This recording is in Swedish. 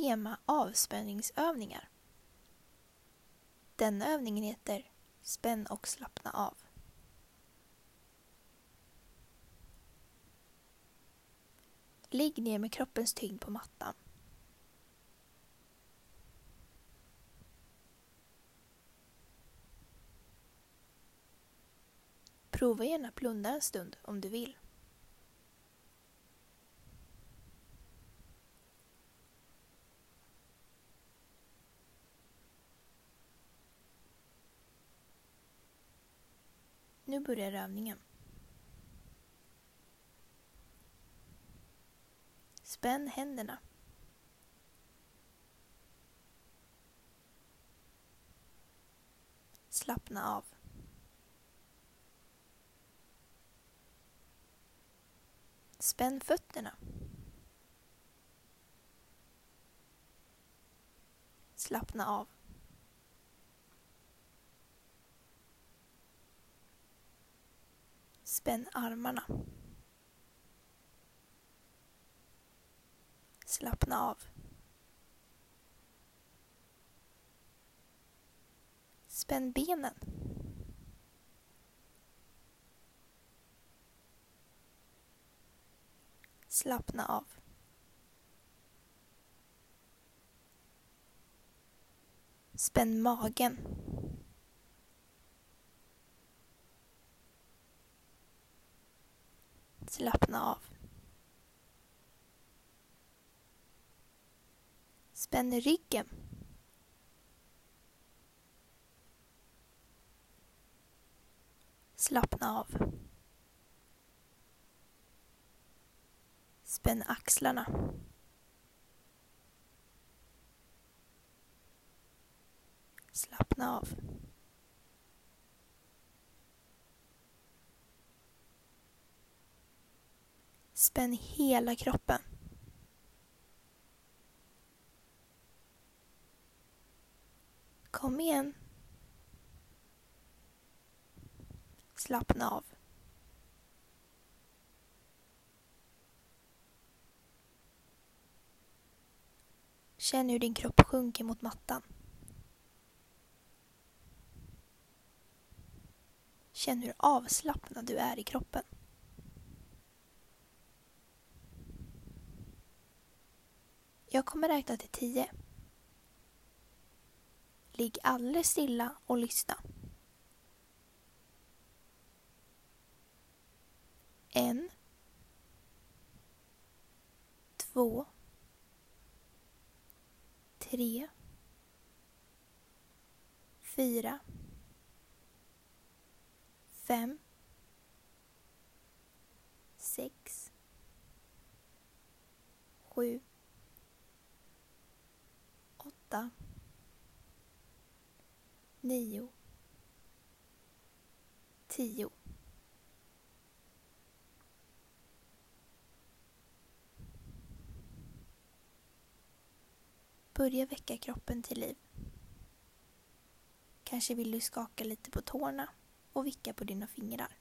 tema avspänningsövningar. Denna övningen heter Spänn och slappna av. Ligg ner med kroppens tyngd på mattan. Prova gärna att blunda en stund om du vill. Nu börjar övningen. Spänn händerna. Slappna av. Spänn fötterna. Slappna av. Spänn armarna. Slappna av. Spänn benen. Slappna av. Spänn magen. Slappna av. Spänn ryggen. Slappna av. Spänn axlarna. Slappna av. Spänn hela kroppen. Kom igen. Slappna av. Känn hur din kropp sjunker mot mattan. Känn hur avslappnad du är i kroppen. Jag kommer räkna till tio. Ligg alldeles stilla och lyssna. En. Två. Tre. Fyra. Fem. Sex. Sju. Åtta nio, tio. Börja väcka kroppen till liv. Kanske vill du skaka lite på tårna och vicka på dina fingrar.